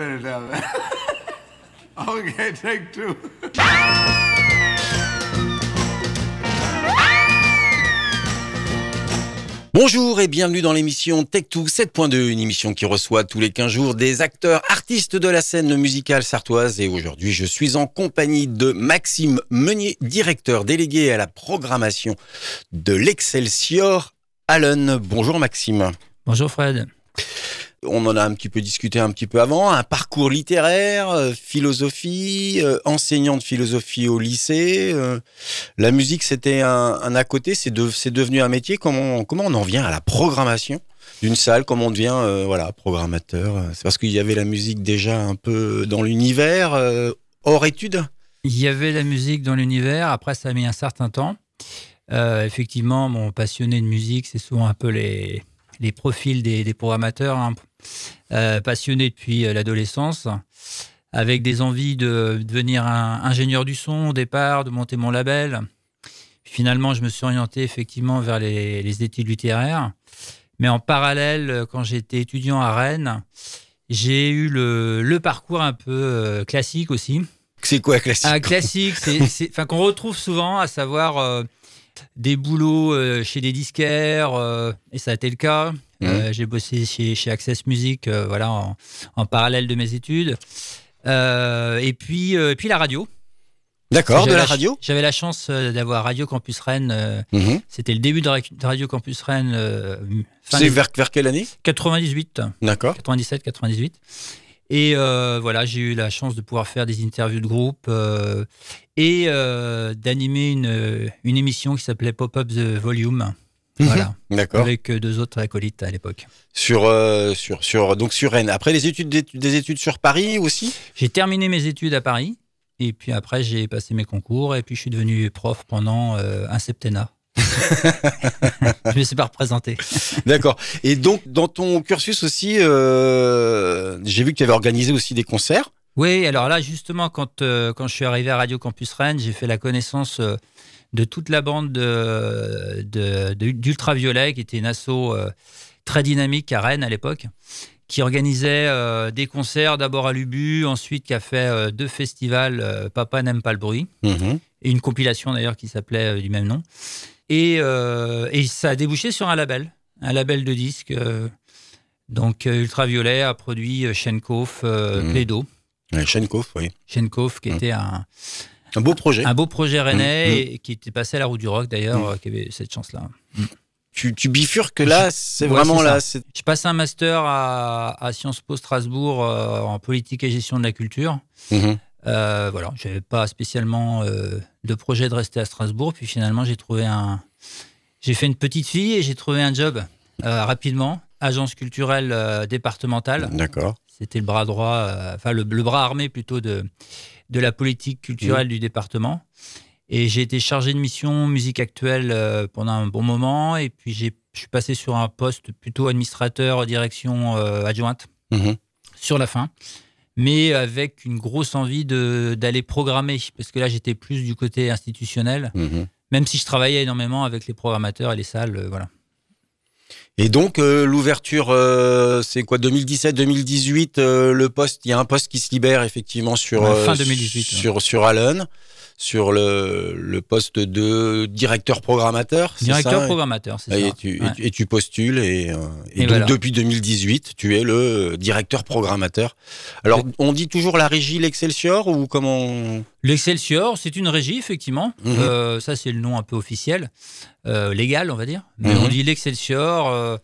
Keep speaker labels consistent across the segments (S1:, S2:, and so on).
S1: minute. okay, take two.
S2: Bonjour et bienvenue dans l'émission Tech2 7.2, une émission qui reçoit tous les 15 jours des acteurs artistes de la scène musicale sartoise. Et aujourd'hui, je suis en compagnie de Maxime Meunier, directeur délégué à la programmation de l'Excelsior Allen. Bonjour Maxime.
S3: Bonjour Fred.
S2: On en a un petit peu discuté un petit peu avant. Un parcours littéraire, euh, philosophie, euh, enseignant de philosophie au lycée. euh, la musique, c'était un, à côté. C'est de- c'est devenu un métier. Comment, comment on en vient à la programmation d'une salle? Comment on devient voilà programmateur? C'est parce qu'il y avait la musique déjà un peu dans l'univers, hors études?
S3: Il y avait la musique dans l'univers, après ça a mis un certain temps. Effectivement, mon passionné de musique, c'est souvent un peu les, les profils des, des programmateurs, hein. Euh, passionné depuis euh, l'adolescence, avec des envies de devenir un ingénieur du son au départ, de monter mon label. Finalement, je me suis orienté effectivement vers les, les études littéraires. Mais en parallèle, quand j'étais étudiant à Rennes, j'ai eu le, le parcours un peu euh, classique aussi.
S2: C'est quoi classique?
S3: Un classique, c'est, c'est- enfin qu'on retrouve souvent, à savoir euh, des boulots euh, chez des disquaires, euh, et ça a été le cas.
S2: Mhm.
S3: Euh, j'ai bossé chez, chez Access Music, voilà, en, en parallèle de mes études. Et puis, et puis la radio.
S2: D'accord, de la radio.
S3: J'avais la chance d'avoir Radio Campus Rennes.
S2: Mhm.
S3: C'était le début de Ra- de Radio Campus Rennes,
S2: C'est
S3: des-
S2: vers, vers quelle année?
S3: 98.
S2: D'accord.
S3: 97, 98. Et euh, voilà, j'ai eu la chance de pouvoir faire des interviews de groupe euh, et euh, d'animer une, une émission qui s'appelait Pop-Up The Volume. Voilà,
S2: D'accord.
S3: avec deux autres acolytes à l'époque.
S2: Sur, sur, sur, donc sur Rennes. Après les études, des, des études sur Paris aussi?
S3: J'ai terminé mes études à Paris et puis après j'ai passé mes concours et puis je suis devenu prof pendant un septennat. Je me suis pas représenté.
S2: D'accord. Et donc, dans ton cursus aussi, euh, j'ai vu que tu avais organisé aussi des concerts.
S3: Oui, alors là, justement, quand, euh, quand je suis arrivé à Radio Campus Rennes, j'ai fait la connaissance euh, de toute la bande de, de- de- d'Ultraviolet, qui était une asso très dynamique à Rennes à l'époque, qui organisait des concerts d'abord à Lubu, ensuite qui a fait deux festivals, Papa n'aime pas le bruit, et une compilation d'ailleurs qui s'appelait du même nom. Et, euh, et ça a débouché sur un label, un label de disques. euh, donc euh, Ultraviolet a produit Shenkoff. Plaido.
S2: Ouais, Shenkoff, oui.
S3: Chenkov, qui
S2: Mhm.
S3: était un,
S2: Un beau projet.
S3: un beau projet rennais et qui était passé à la roue du rock d'ailleurs, euh, qui avait cette chance-là.
S2: Tu, tu bifurques là, c'est
S3: Ouais,
S2: vraiment là.
S3: J'ai passé un master à, à Sciences Po Strasbourg euh, en politique et gestion de la culture.
S2: Mhm.
S3: Euh, voilà, j'avais pas spécialement euh, de projet de rester à Strasbourg, puis finalement j'ai trouvé un, j'ai fait une petite fille et j'ai trouvé un job euh, rapidement, agence culturelle départementale.
S2: D'accord.
S3: C'était le bras droit, enfin le, le bras armé plutôt de, de la politique culturelle du département. Et j'ai été chargé de mission musique actuelle pendant un bon moment. Et puis je suis passé sur un poste plutôt administrateur, direction adjointe
S2: Mhm.
S3: sur la fin. Mais avec une grosse envie de- d'aller programmer. Parce que là, j'étais plus du côté institutionnel.
S2: Mhm.
S3: Même si je travaillais énormément avec les programmateurs et les salles. euh, voilà.
S2: Et donc, euh, l'ouverture, euh, c'est quoi 2017-2018, euh, le poste, il y a un poste qui se libère effectivement sur,
S3: fin 2018,
S2: sur, sur Allen, sur le, le poste de directeur programmateur.
S3: Directeur
S2: ça
S3: programmateur, c'est
S2: Et
S3: ça.
S2: tu,
S3: Ouais.
S2: et tu- et tu postules et, euh, et donc
S3: voilà.
S2: depuis 2018, tu es le directeur programmateur. Alors, on dit toujours la régie l'Excelsior ou comment
S3: L'Excelsior, c'est une régie, effectivement.
S2: Mhm.
S3: Euh, ça, c'est le nom un peu officiel, euh, légal, on va dire. Mais
S2: Mhm.
S3: on dit l'Excelsior euh,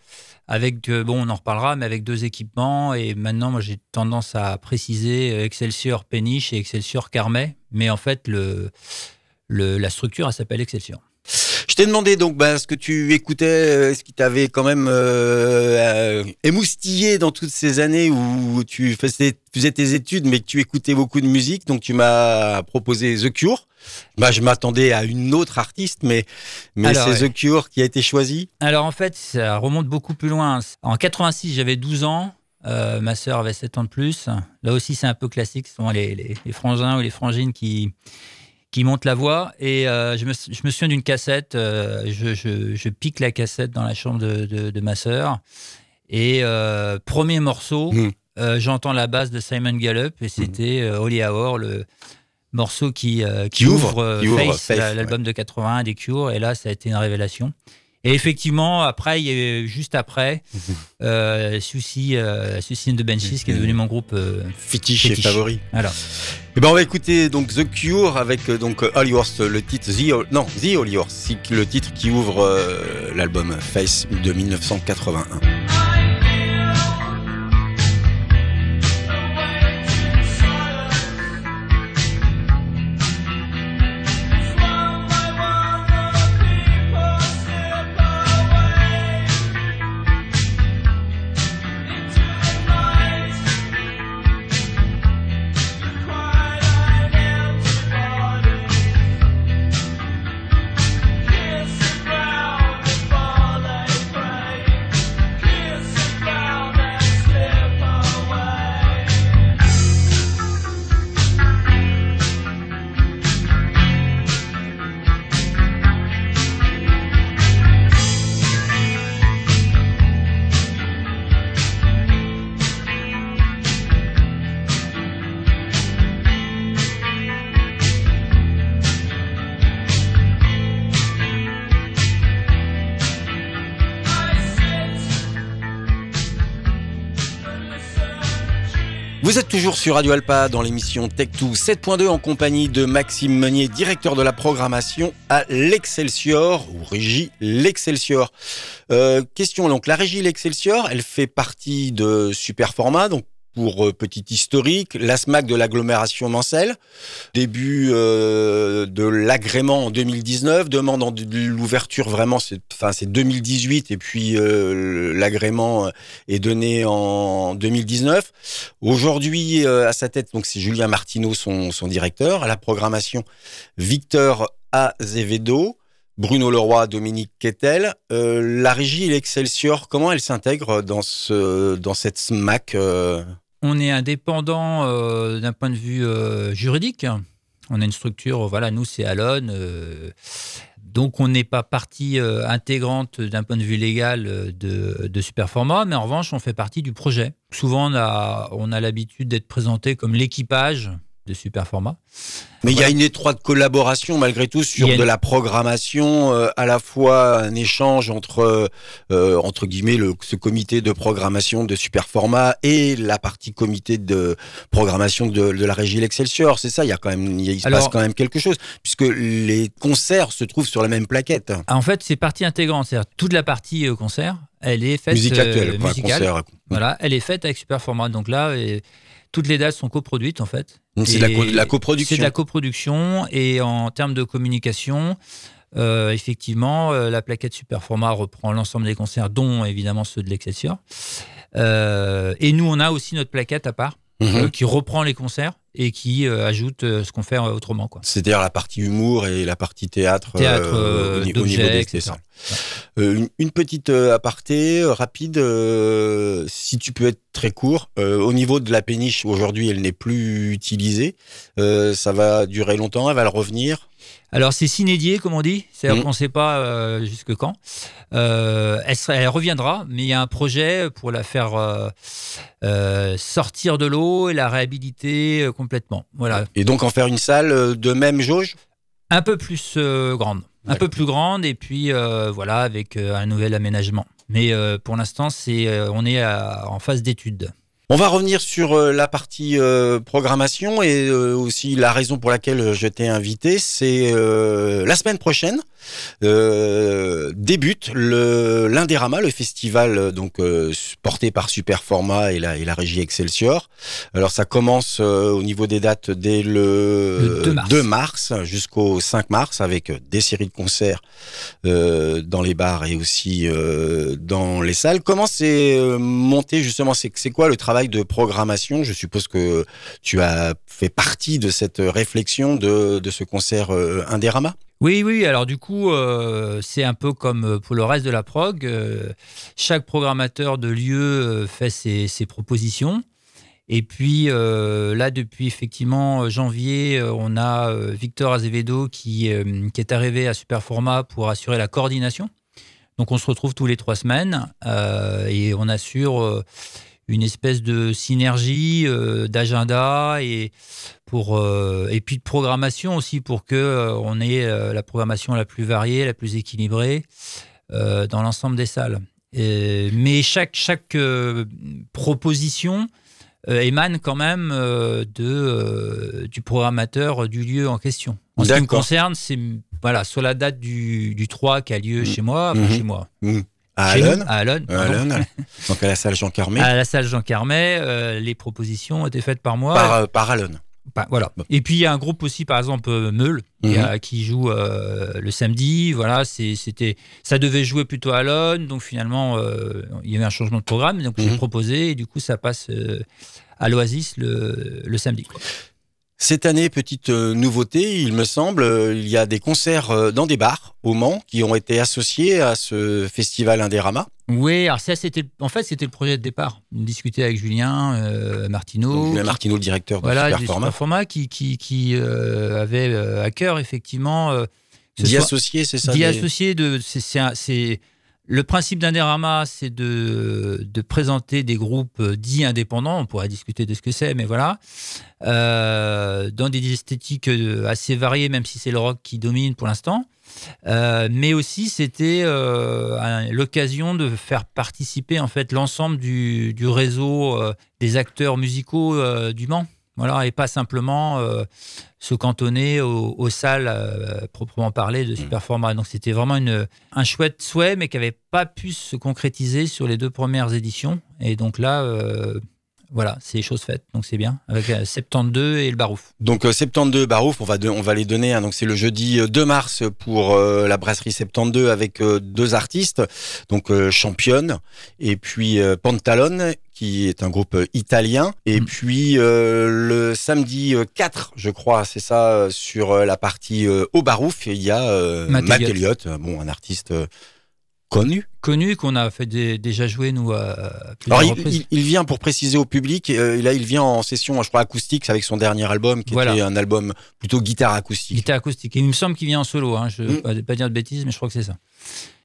S3: avec, bon, on en reparlera, mais avec deux équipements. Et maintenant, moi, j'ai tendance à préciser Excelsior Péniche et Excelsior Carmet. Mais en fait, le, le- la structure, elle s'appelle Excelsior.
S2: Je t'ai demandé donc bah, ce que tu écoutais, euh, ce qui t'avait quand même euh, euh, émoustillé dans toutes ces années où tu faisais, faisais tes études mais que tu écoutais beaucoup de musique? Donc tu m'as proposé The Cure. Bah, je m'attendais à une autre artiste, mais, mais c'est
S3: ouais.
S2: The Cure qui a été choisi.
S3: Alors en fait, ça remonte beaucoup plus loin. En 86, j'avais 12 ans. Euh, ma sœur avait 7 ans de plus. Là aussi, c'est un peu classique. Ce sont les, les- les frangins ou les frangines qui, qui montent la voix. Et euh, je, me, je me souviens d'une cassette. euh, je, je- je pique la cassette dans la chambre de, de- de ma sœur. Et premier morceau, euh, j'entends la basse de Simon Gallup et c'était euh, Holy Hour, le morceau qui, qui,
S2: Qui ouvre,
S3: la- l'album de 81 des Cure. Et là, ça a été une révélation. Et effectivement, après, il y a eu, juste après, euh, Suicide euh, the Benchies, qui est devenu mon groupe. euh,
S2: Fétiche, et favori.
S3: voilà.
S2: Et ben on va écouter donc The Cure avec euh, donc euh, le titre The non The c'est le titre qui ouvre euh, l'album Face de 1981. Vous êtes toujours sur Radio Alpa dans l'émission Tech2 7.2 en compagnie de Maxime Meunier, directeur de la programmation à l'Excelsior ou régie l'Excelsior. Euh, question donc la régie l'Excelsior, elle fait partie de Superformat donc pour euh, petit historique, la SMAC de l'agglomération Mancel, début euh, de l'agrément en 2019, demande en l'ouverture vraiment, c'est enfin c'est 2018 et puis euh, l'agrément est donné en 2019. Aujourd'hui, à sa tête, donc c'est Julien Martineau, son, son directeur, à la programmation Victor Azevedo. Bruno Leroy, Dominique Kettel, la régie et l'Excelsior, comment elle s'intègre dans ce dans cette SMAC
S3: On est indépendant euh, d'un point de vue euh, juridique. On a une structure, voilà, nous c'est Alon. euh, donc on n'est pas partie intégrante d'un point de vue légal de, de mais en revanche on fait partie du projet. Souvent on a, on a l'habitude d'être présenté comme l'équipage de Superformat.
S2: Mais il y a une étroite collaboration malgré tout sur de la programmation, euh, à la fois un échange entre euh, entre guillemets le, ce comité de programmation de Superformat et la partie comité de programmation de, de la régie l'Excelsior. C'est ça, il y a quand même il, se
S3: Alors-
S2: passe quand même quelque chose puisque les concerts se trouvent sur la même plaquette.
S3: En fait c'est partie intégrante, c'est-à-dire toute la partie euh, concert, elle est faite
S2: Musique actuelle, pas
S3: musicale.
S2: concert.
S3: Voilà, elle est faite avec Superformat. Donc là, toutes les dates sont coproduites en fait.
S2: C'est de la, co- coproduction.
S3: C'est de la coproduction et en termes de communication, euh, effectivement, euh, la plaquette Superformat reprend l'ensemble des concerts, dont évidemment ceux de l'Excelsior. Euh, et nous, on a aussi notre plaquette à part
S2: Mhm.
S3: qui reprend les concerts et qui ajoute ce qu'on fait autrement.
S2: C'est-à-dire la partie humour et la partie théâtre,
S3: Théâtre,
S2: au, niveau des,
S3: etc.
S2: des salles. Une, une petite aparté rapide, si tu peux être très court. Euh, au niveau de la péniche, aujourd'hui, elle n'est plus utilisée. Euh, ça va durer longtemps, elle va le revenir.
S3: Alors c'est sinédié, comme on dit, c'est-à-dire
S2: Mhm.
S3: qu'on ne sait pas euh, jusque quand. Elle, sera- elle reviendra, mais il y a un projet pour la faire sortir de l'eau et la réhabiliter complètement. Voilà,
S2: Et donc en faire une salle de même jauge?
S3: un peu plus grande, un peu plus grande, et puis voilà avec un nouvel aménagement. Mais euh, pour l'instant, c'est euh, on est à- en phase d'étude.
S2: On va revenir sur euh, la partie euh, programmation et euh, aussi la raison pour laquelle je t'ai invité, c'est euh, la semaine prochaine euh, débute le l'Indérama, le festival euh, donc euh, porté par Superformat et la et la régie Excelsior. Alors ça commence euh, au niveau des dates dès le,
S3: Le 2 mars.
S2: mars jusqu'au 5 mars avec euh, des séries de concerts euh, dans les bars et aussi euh, dans les salles. Comment c'est euh, monté justement c'est quoi le travail de programmation Je suppose que tu as fait partie de cette réflexion de, de ce concert euh, Indérama?
S3: Oui, oui. Alors du coup, euh, c'est un peu comme pour le reste de la prog. euh, chaque programmateur de lieu euh, fait ses, ses propositions. Et puis euh, là, depuis effectivement janvier, euh, on a euh, Victor Azevedo qui, euh, qui est arrivé à Superformat pour assurer la coordination. Donc on se retrouve tous les trois semaines euh, et on assure euh, une espèce de synergie d'agenda et pour et puis de programmation aussi pour que on ait la programmation la plus variée, la plus équilibrée dans l'ensemble des salles. mais chaque chaque proposition émane quand même de du programmateur du lieu en question. En ce qui me concerne, c'est voilà, sur la date du, du 3 qui a lieu chez moi, enfin, chez moi.
S2: À Allen,
S3: à Allen, pardon.
S2: donc à la salle Jean Carmé,
S3: à la salle Jean Carmet, euh, les propositions ont été faites par moi.
S2: par, euh, par Allen.
S3: Bah, voilà.
S2: Bon.
S3: Et puis il y a un groupe aussi, par exemple euh, Meul, qui,
S2: Mhm.
S3: qui joue euh, le samedi. Voilà, c'était, ça devait jouer plutôt à Allen, donc finalement euh, il y avait un changement de programme, donc j'ai
S2: Mhm.
S3: proposé et du coup ça passe euh, à l'Oasis le, le samedi. quoi.
S2: Cette année, petite euh, nouveauté, il me semble, euh, il y a des concerts euh, dans des bars au Mans qui ont été associés à ce festival Indérama.
S3: Oui, alors ça c'était, en fait c'était le projet de départ. Discuter avec Julien euh, Martineau.
S2: Julien Martineau, le directeur de
S3: voilà, du
S2: Superformat,
S3: Superformat qui, qui, qui euh, avait à cœur effectivement euh,
S2: d'y associer, c'est ça
S3: d'y
S2: des-
S3: associer de c'est le principe d'Indérama, c'est de, de présenter des groupes euh, dits indépendants. On pourrait discuter de ce que c'est, mais voilà, Euh, dans des esthétiques euh, assez variées, même si c'est le rock qui domine pour l'instant. Mais aussi, c'était l'occasion de faire participer en fait l'ensemble du, du réseau des acteurs musicaux du Mans. Voilà, et pas simplement euh, se cantonner aux, aux salles euh, proprement parlées de Superformat. Donc c'était vraiment une, un chouette souhait, mais qui n'avait pas pu se concrétiser sur les deux premières éditions. Et donc là, euh, voilà, c'est chose faite. Donc c'est bien, avec euh, 72 et le Barouf.
S2: Donc euh, 72 Barouf, on va, de- on va les donner. hein. donc c'est le jeudi euh, 2 mars pour euh, la brasserie 72 avec euh, deux artistes, donc euh, Championne et puis Pantalone qui est un groupe euh, italien. Et
S3: Mm.
S2: puis euh, le samedi euh, 4, je crois, c'est ça, euh, sur euh, la partie euh, au Barouf, il y a euh,
S3: Matt
S2: Matt
S3: Elliott.
S2: Euh, bon un artiste euh, connu.
S3: Connu, qu'on a fait des- déjà jouer, nous, à
S2: Alors
S3: plusieurs
S2: il,
S3: reprises.
S2: il- il vient pour préciser au public, euh, là il vient en session, je crois acoustique, avec son dernier album qui
S3: Voilà.
S2: était un album plutôt guitare acoustique.
S3: Guitare acoustique. Et il me semble qu'il vient en solo. Hein. Je ne
S2: Mm.
S3: pas, pas dire de bêtises, mais je crois que c'est ça.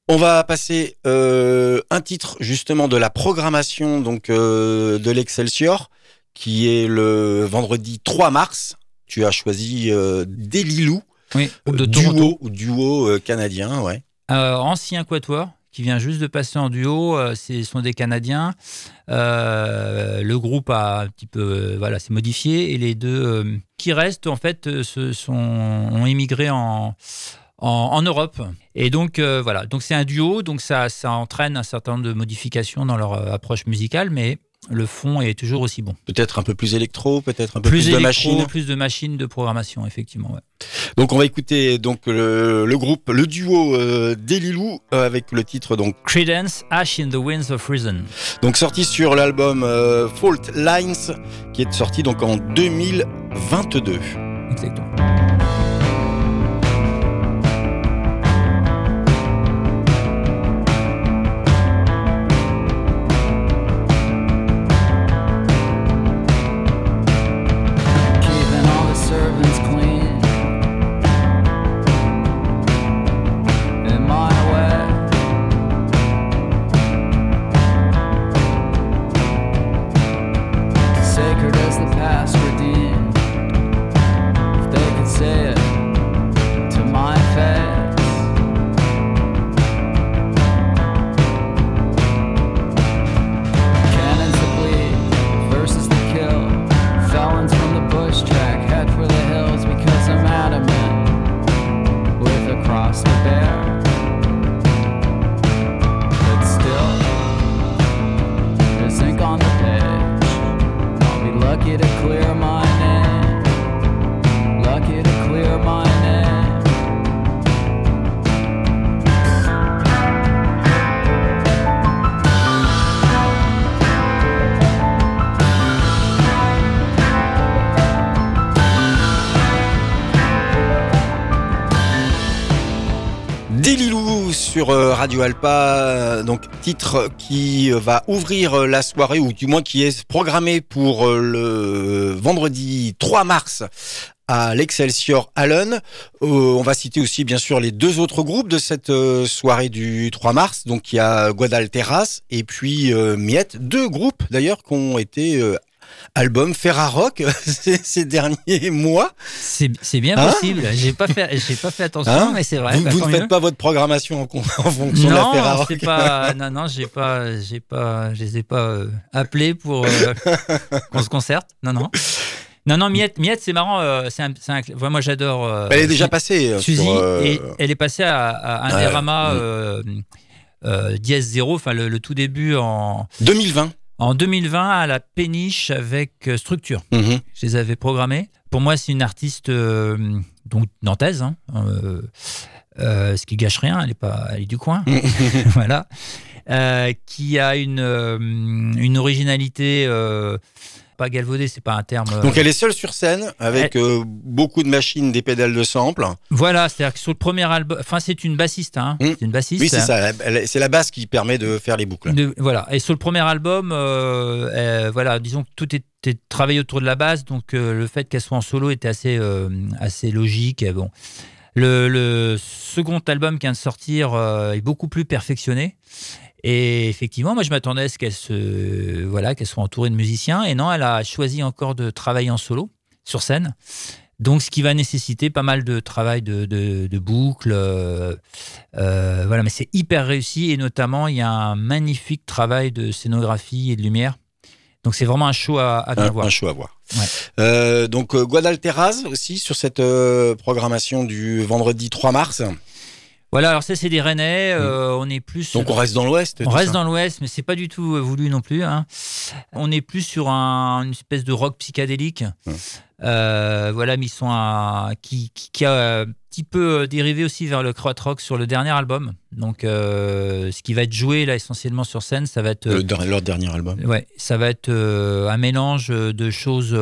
S2: On va passer euh, un titre justement de la programmation donc euh, de l'Excelsior qui est le vendredi 3 mars. Tu as choisi euh, Delilou,
S3: Oui, groupe de
S2: euh, duo, duo canadien, ouais.
S3: Ancien quatuor qui vient juste de passer en duo. Ce sont des Canadiens. Euh, le groupe a un petit peu, voilà, s'est modifié et les deux euh, qui restent en fait se sont ont immigré en en, en Europe. Et donc euh, voilà, donc c'est un duo, donc ça ça entraîne un certain nombre de modifications dans leur euh, approche musicale, mais le fond est toujours aussi bon.
S2: Peut-être un peu plus électro, peut-être un peu plus,
S3: Plus
S2: de machines.
S3: plus de machines de programmation, effectivement. ouais.
S2: Donc on va écouter donc le, le groupe, le duo euh, Delilou euh, avec le titre donc
S3: Credence, Ash in the Winds of Reason.
S2: donc sorti sur l'album euh, Fault Lines qui est sorti donc en 2022.
S3: Exactement.
S2: Sur euh, Radio Alpa, euh, donc titre qui va ouvrir euh, la soirée ou du moins qui est programmé pour le vendredi 3 mars à l'Excelsior Allen. On va citer aussi bien sûr les deux autres groupes de cette soirée du 3 mars. Donc il y a Guadalteras et puis Miette, deux groupes d'ailleurs qui ont été albums Ferrarock ces, derniers mois.
S3: C'est bien
S2: Hein
S3: possible. J'ai pas fait, j'ai pas fait attention,
S2: Hein
S3: mais c'est vrai.
S2: vous
S3: bah,
S2: vous ne
S3: mieux.
S2: faites pas votre programmation en, en fonction de la
S3: Non,
S2: Ferrarock.
S3: pas. Non, non, j'ai pas, j'ai pas, je les ai pas euh, appelés pour euh, qu'on se concerte. Non, non. Non, non, Miette, Miette, c'est marrant. euh, c'est un, un- ouais, moi, j'adore. euh,
S2: Elle est déjà passée.
S3: Suzy,
S2: sur, euh,
S3: et elle est passée à, à un Derama
S2: mm.
S3: dièse zéro, enfin le, le tout début en,
S2: 2020.
S3: En 2020 à la péniche avec euh, Structure.
S2: Mhm.
S3: Je les avais programmés. Pour moi, c'est une artiste euh, donc nantaise, hein, euh, euh, ce qui gâche rien. Elle est pas, elle est du coin, voilà. Euh, qui a une une originalité pas galvaudée, c'est pas un terme. euh,
S2: Donc elle est seule sur scène avec euh, beaucoup de machines, des pédales de sample.
S3: Voilà, c'est-à-dire que sur le premier album, enfin c'est une bassiste, hein,
S2: Mm.
S3: c'est une bassiste.
S2: Oui, c'est ça. C'est la basse qui permet de faire les boucles.
S3: De- voilà. Et sur le premier album, euh, euh, voilà, disons que tout était travaillé autour de la basse, donc le fait qu'elle soit en solo était assez, assez logique. Et bon. le, le second album qui vient de sortir est beaucoup plus perfectionné. Et effectivement, moi je m'attendais à ce qu'elle se, voilà, qu'elle soit entourée de musiciens. Et non, elle a choisi encore de travailler en solo sur scène. Donc, ce qui va nécessiter pas mal de travail de, de, de boucles. euh, euh, voilà, mais c'est hyper réussi et notamment il y a un magnifique travail de scénographie et de lumière. Donc c'est vraiment un show à, à
S2: Un,
S3: voir.
S2: un show à voir.
S3: Ouais.
S2: Euh, donc Guadalteras aussi sur cette euh, programmation du vendredi 3 mars.
S3: Voilà, alors ça c'est des Rennais. euh, on est plus.
S2: Donc on reste dans l'Ouest.
S3: on reste
S2: ça.
S3: dans l'Ouest, mais c'est pas du tout euh, voulu non plus. hein. On est plus sur un- une espèce de rock psychédélique.
S2: Ouais.
S3: Euh, voilà, mais ils sont à- qui, qui, qui a un petit peu dérivé aussi vers le crowd rock sur le dernier album. Donc, euh, ce qui va être joué là essentiellement sur scène, ça va être
S2: Le- leur dernier album.
S3: Ouais, ça va être euh, un mélange de choses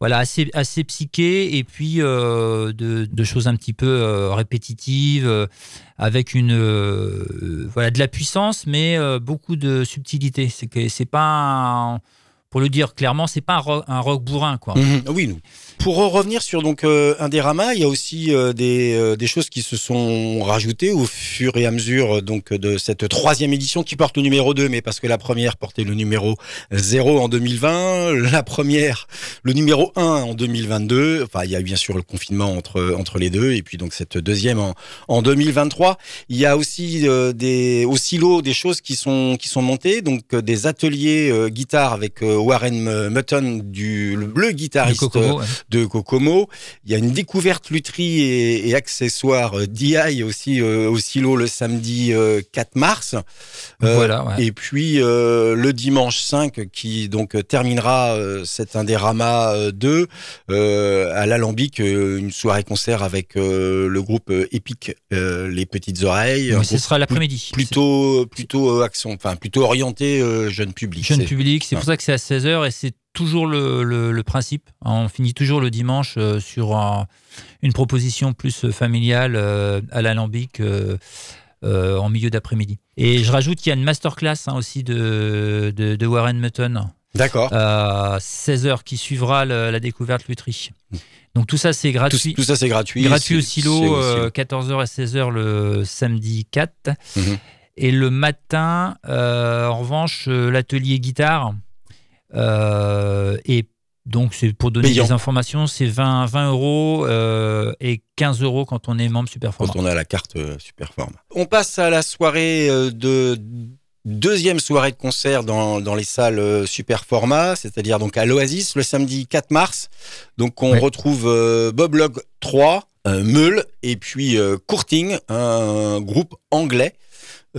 S3: voilà, assez, assez psychées et puis euh, de, choses un petit peu euh, répétitives, euh, avec une, voilà, de la puissance, mais beaucoup de subtilité. C'est que c'est pas, pour le dire clairement, c'est pas un rock, un rock bourrin, quoi.
S2: Mhm. Oui, nous. Pour en revenir sur donc euh, Indérama, il y a aussi euh, des, euh, des choses qui se sont rajoutées au fur et à mesure euh, donc de cette troisième édition qui porte le numéro 2, mais parce que la première portait le numéro 0 en 2020, la première le numéro 1 en 2022. Enfin, il y a eu bien sûr le confinement entre entre les deux, et puis donc cette deuxième en, en 2023. Il y a aussi euh, des au silo des choses qui sont qui sont montées, donc euh, des ateliers euh, guitare avec euh, Warren Mutton du le, le guitariste
S3: Kokomo, ouais.
S2: de Kokomo. Il y a une découverte lutherie et, et accessoires euh, DI aussi euh, au silo le samedi euh, 4 mars. Euh,
S3: Voilà, ouais.
S2: Et puis le dimanche 5 qui donc terminera cet Indérama euh, 2 euh, à l'Alambic, une soirée concert avec le groupe euh, Les Petites Oreilles.
S3: Mais ce sera l'après-midi.
S2: plutôt plutôt enfin plutôt orienté jeune public.
S3: Jeune public, c'est pour ça que c'est à 16h et c'est toujours le, le- le principe. On finit toujours le dimanche euh, sur un- une proposition plus familiale euh, à l'alambic euh, euh, en milieu d'après-midi. Et je rajoute qu'il y a une masterclass hein, aussi de, de, de Warren Mutton
S2: D'accord.
S3: à 16h qui suivra le- la découverte Lutry. Donc tout ça c'est gratuit.
S2: tout ça c'est gratuit.
S3: Gratuit au silo,
S2: c'est au
S3: euh, 14h et 16h le samedi 4.
S2: Mhm.
S3: Et le matin, en revanche, l'atelier guitare. Euh, et donc, c'est pour donner
S2: Payant.
S3: des informations, c'est 20, 20 euros euh, et 15 euros quand on est membre Superformat.
S2: quand on a la carte euh, super forme. On passe à la soirée euh, de deuxième soirée de concert dans, dans les salles euh, super format, c'est-à-dire donc à l'Oasis le samedi 4 mars. Donc on retrouve Bob Log 3, euh, Meul et puis Courting, un groupe anglais.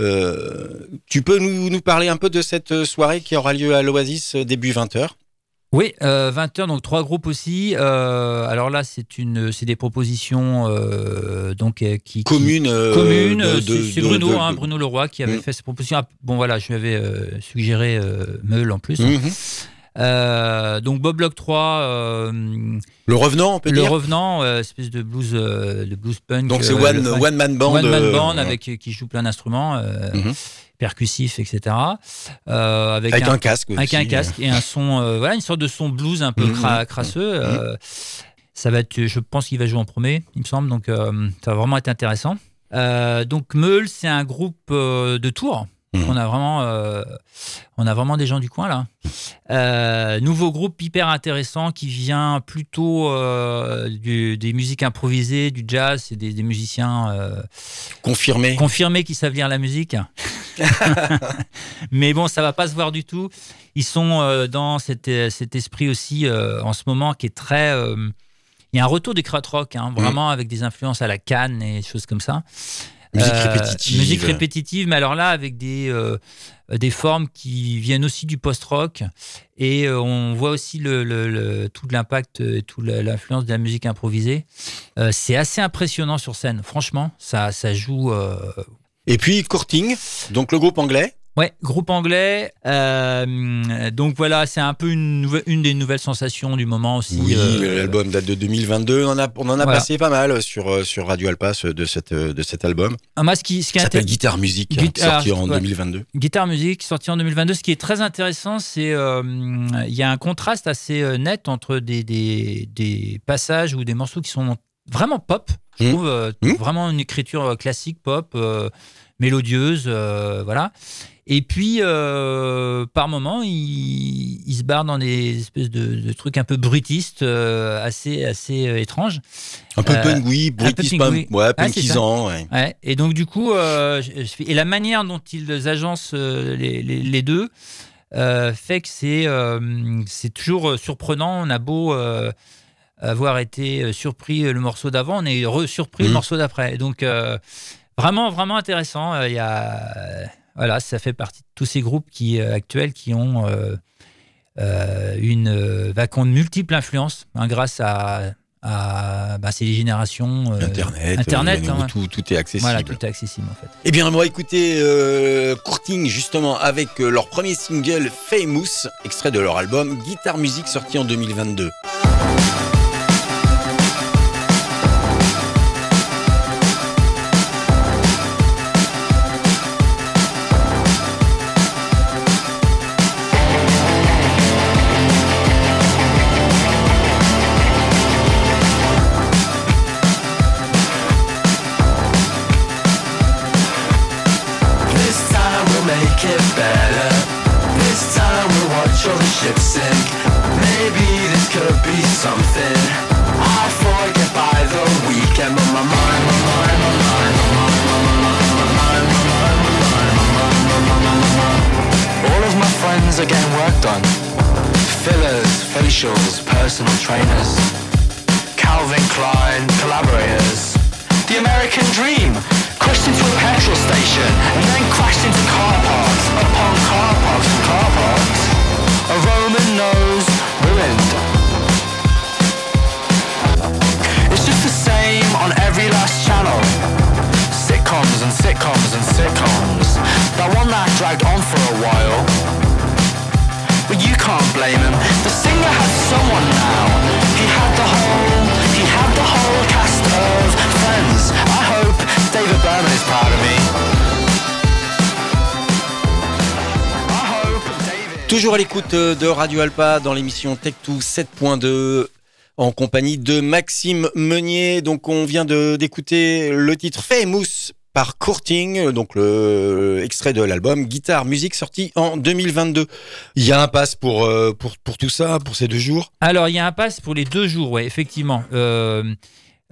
S2: Euh, tu peux nous, nous parler un peu de cette soirée qui aura lieu à l'Oasis euh, début 20h
S3: Oui, euh, 20h, donc trois groupes aussi. Euh, alors là, c'est une, c'est des propositions euh, donc euh, qui qui-
S2: commune euh,
S3: commune. euh, c'est Bruno,
S2: de-
S3: hein, Bruno Leroy qui avait
S2: Mm.
S3: fait cette proposition. Ah, bon voilà, je lui avais euh, suggéré euh, Meul en plus.
S2: Mhm.
S3: Euh, donc Bob Log 3, euh,
S2: Le revenant, on peut
S3: le
S2: dire.
S3: revenant, euh, espèce de blues, de blues punk.
S2: Donc c'est one, man band.
S3: One man band avec qui joue plein d'instruments
S2: Mhm.
S3: percussifs, etc. Avec,
S2: avec
S3: un,
S2: un casque.
S3: avec
S2: aussi,
S3: un
S2: euh.
S3: casque et un son, voilà, une sorte de son blues un peu
S2: Mhm.
S3: cra- crasseux. euh, Ça va être, je pense qu'il va jouer en premier, il me semble, donc ça va vraiment être intéressant. Donc Meul, c'est un groupe de Tours.
S2: Mhm.
S3: On a vraiment, euh, on a vraiment des gens du coin là. Euh, nouveau groupe hyper intéressant qui vient plutôt euh, du- des musiques improvisées, du jazz, c'est des, des musiciens euh,
S2: Confirmé.
S3: confirmés qui savent lire la musique. Mais bon, ça va pas se voir du tout. Ils sont dans cet, cet esprit aussi en ce moment qui est très. il y a un retour du crowd rock, hein, vraiment avec des influences à la canne et des choses comme ça.
S2: Musique
S3: Euh,
S2: répétitive.
S3: Musique répétitive, mais alors là, avec des, euh, des formes qui viennent aussi du post-rock. Et euh, on voit aussi le, le- le- tout l'impact et toute l'influence de la musique improvisée. Euh, c'est assez impressionnant sur scène. Franchement, ça, ça joue. euh,
S2: Et puis Courting, donc le groupe anglais.
S3: Ouais, groupe anglais. Euh, donc voilà, c'est un peu une, des nouvelles sensations du moment aussi.
S2: Oui,
S3: euh,
S2: l'album date de 2022. On en a, on en a
S3: Voilà.
S2: passé pas mal sur, euh, sur Radio Alpa ce- de, cette, euh, de cet album.
S3: ah, moi, ce qui, ce qui
S2: s'appelle Guitare Musique, hein, sorti en
S3: ouais.
S2: 2022.
S3: Guitare musique sorti en 2022. Ce qui est très intéressant, c'est euh, il y a un contraste assez euh, net entre des, des, des passages ou des morceaux qui sont vraiment pop. Je
S2: Mhm.
S3: trouve euh,
S2: Mhm.
S3: vraiment une écriture euh, classique pop, euh, mélodieuse, euh, voilà. Et puis euh, par moment, il, il se barre dans des espèces de, de trucs un peu bruitistes, euh, assez assez euh, étranges.
S2: Un peu oui. ouais,
S3: Ah,
S2: ouais.
S3: Ouais, et donc du coup, je- et la manière dont ils agencent les, les- les deux fait que c'est c'est toujours surprenant. On a beau avoir été surpris le morceau d'avant, on est re-surpris le
S2: Mhm.
S3: morceau d'après. Donc vraiment, vraiment intéressant. Euh, Il y a voilà, ça fait partie de tous ces groupes qui euh, actuels qui ont euh, une bah, qui ont de multiples influences hein, grâce à, à bah, c'est les générations euh,
S2: Internet,
S3: Internet,
S2: euh,
S3: hein.
S2: tout, tout est accessible.
S3: voilà, tout est accessible en fait.
S2: Eh bien, on va écouter euh, Courting justement avec leur premier single Famous, extrait de leur album Guitare Musique sorti en 2022.
S4: Done. Fillers, facials, personal trainers. Calvin Klein collaborators. The American dream. Crashed into a petrol station and then crashed into car parks upon car parks and car parks. A Roman nose ruined. It's just the same on every last channel. Sitcoms and sitcoms and sitcoms. That one that dragged on for a while.
S2: Toujours à l'écoute de Radio Alpa dans l'émission Tech2 7.2 en compagnie de Maxime Meunier. Donc on vient d'écouter le titre Famous par Courting, donc le euh, extrait de l'album Guitare Musique sorti en 2022. Il y a un pass pour, euh, pour, pour tout ça, pour ces deux jours?
S3: Alors, il y a un pass pour les deux jours, ouais, effectivement. Euh,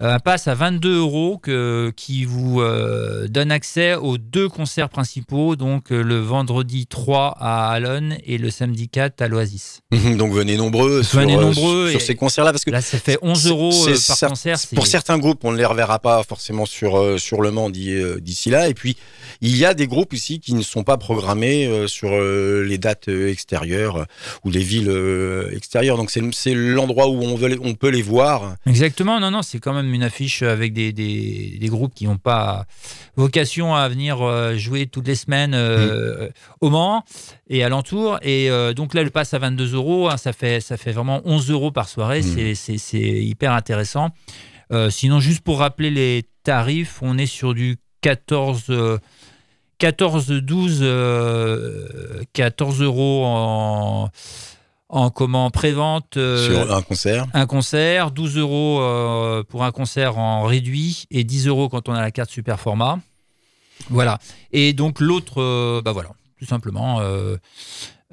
S3: un pass à 22 euros que- qui vous euh, donne accès aux deux concerts principaux, donc euh, le vendredi 3 à Alonne et le samedi 4 à l'Oasis.
S2: donc venez nombreux sur,
S3: Venez
S2: euh,
S3: nombreux
S2: sur ces concerts-là parce que
S3: Là, ça fait 11
S2: C'est-
S3: euros euh, par
S2: cer-
S3: concert.
S2: Pour certains groupes, on ne les reverra pas forcément sur, euh, sur le Mans d'i- euh, d'ici là. Et puis, il y a des groupes ici qui ne sont pas programmés euh, sur euh, les dates euh, extérieures euh, ou les villes euh, extérieures. Donc, c'est l'endroit où on, veut on peut les voir.
S3: Exactement, non, non, c'est quand même une affiche avec des, des, des groupes qui n'ont pas vocation à venir euh, jouer toutes les semaines euh, au Mans et alentour. Et euh, donc là, le passe à 22 euros, hein, ça, fait, ça fait vraiment 11 euros par soirée,
S2: Mhm.
S3: c'est- hyper intéressant. Sinon, juste pour rappeler les tarifs, on est sur du 14. euh, 14, 12, euh, 14 euros en, en comment prévente euh,
S2: Sur un concert.
S3: un concert, 12 euros euh, pour un concert en réduit et 10 euros quand on a la carte super format. Voilà. Et donc l'autre, euh, bah voilà, tout simplement.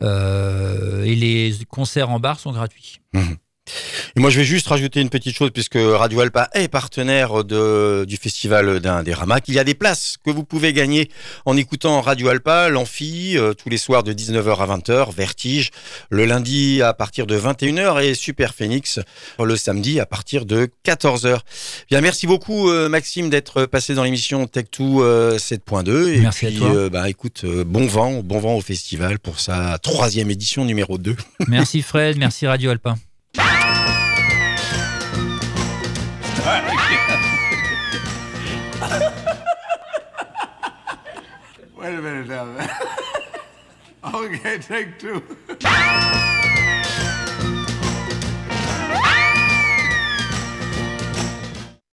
S3: et les concerts en bar sont gratuits.
S2: Et moi, je vais juste rajouter une petite chose, puisque Radio Alpa est partenaire de, du festival d'un des Ramac. Il y a des places que vous pouvez gagner en écoutant Radio Alpa, l'amphi, euh, tous les soirs de 19h à 20h, Vertige, le lundi à partir de 21h et Super Phoenix le samedi à partir de 14h. Bien, merci beaucoup, euh, Maxime, d'être passé dans l'émission Tech2 euh, 7.2. Et
S3: Merci à
S2: puis,
S3: toi.
S2: euh, bah, écoute, euh, bon vent, bon vent au festival pour sa troisième édition numéro 2.
S3: Merci Fred, merci Radio Alpin.
S1: Wait a minute now. okay, take two.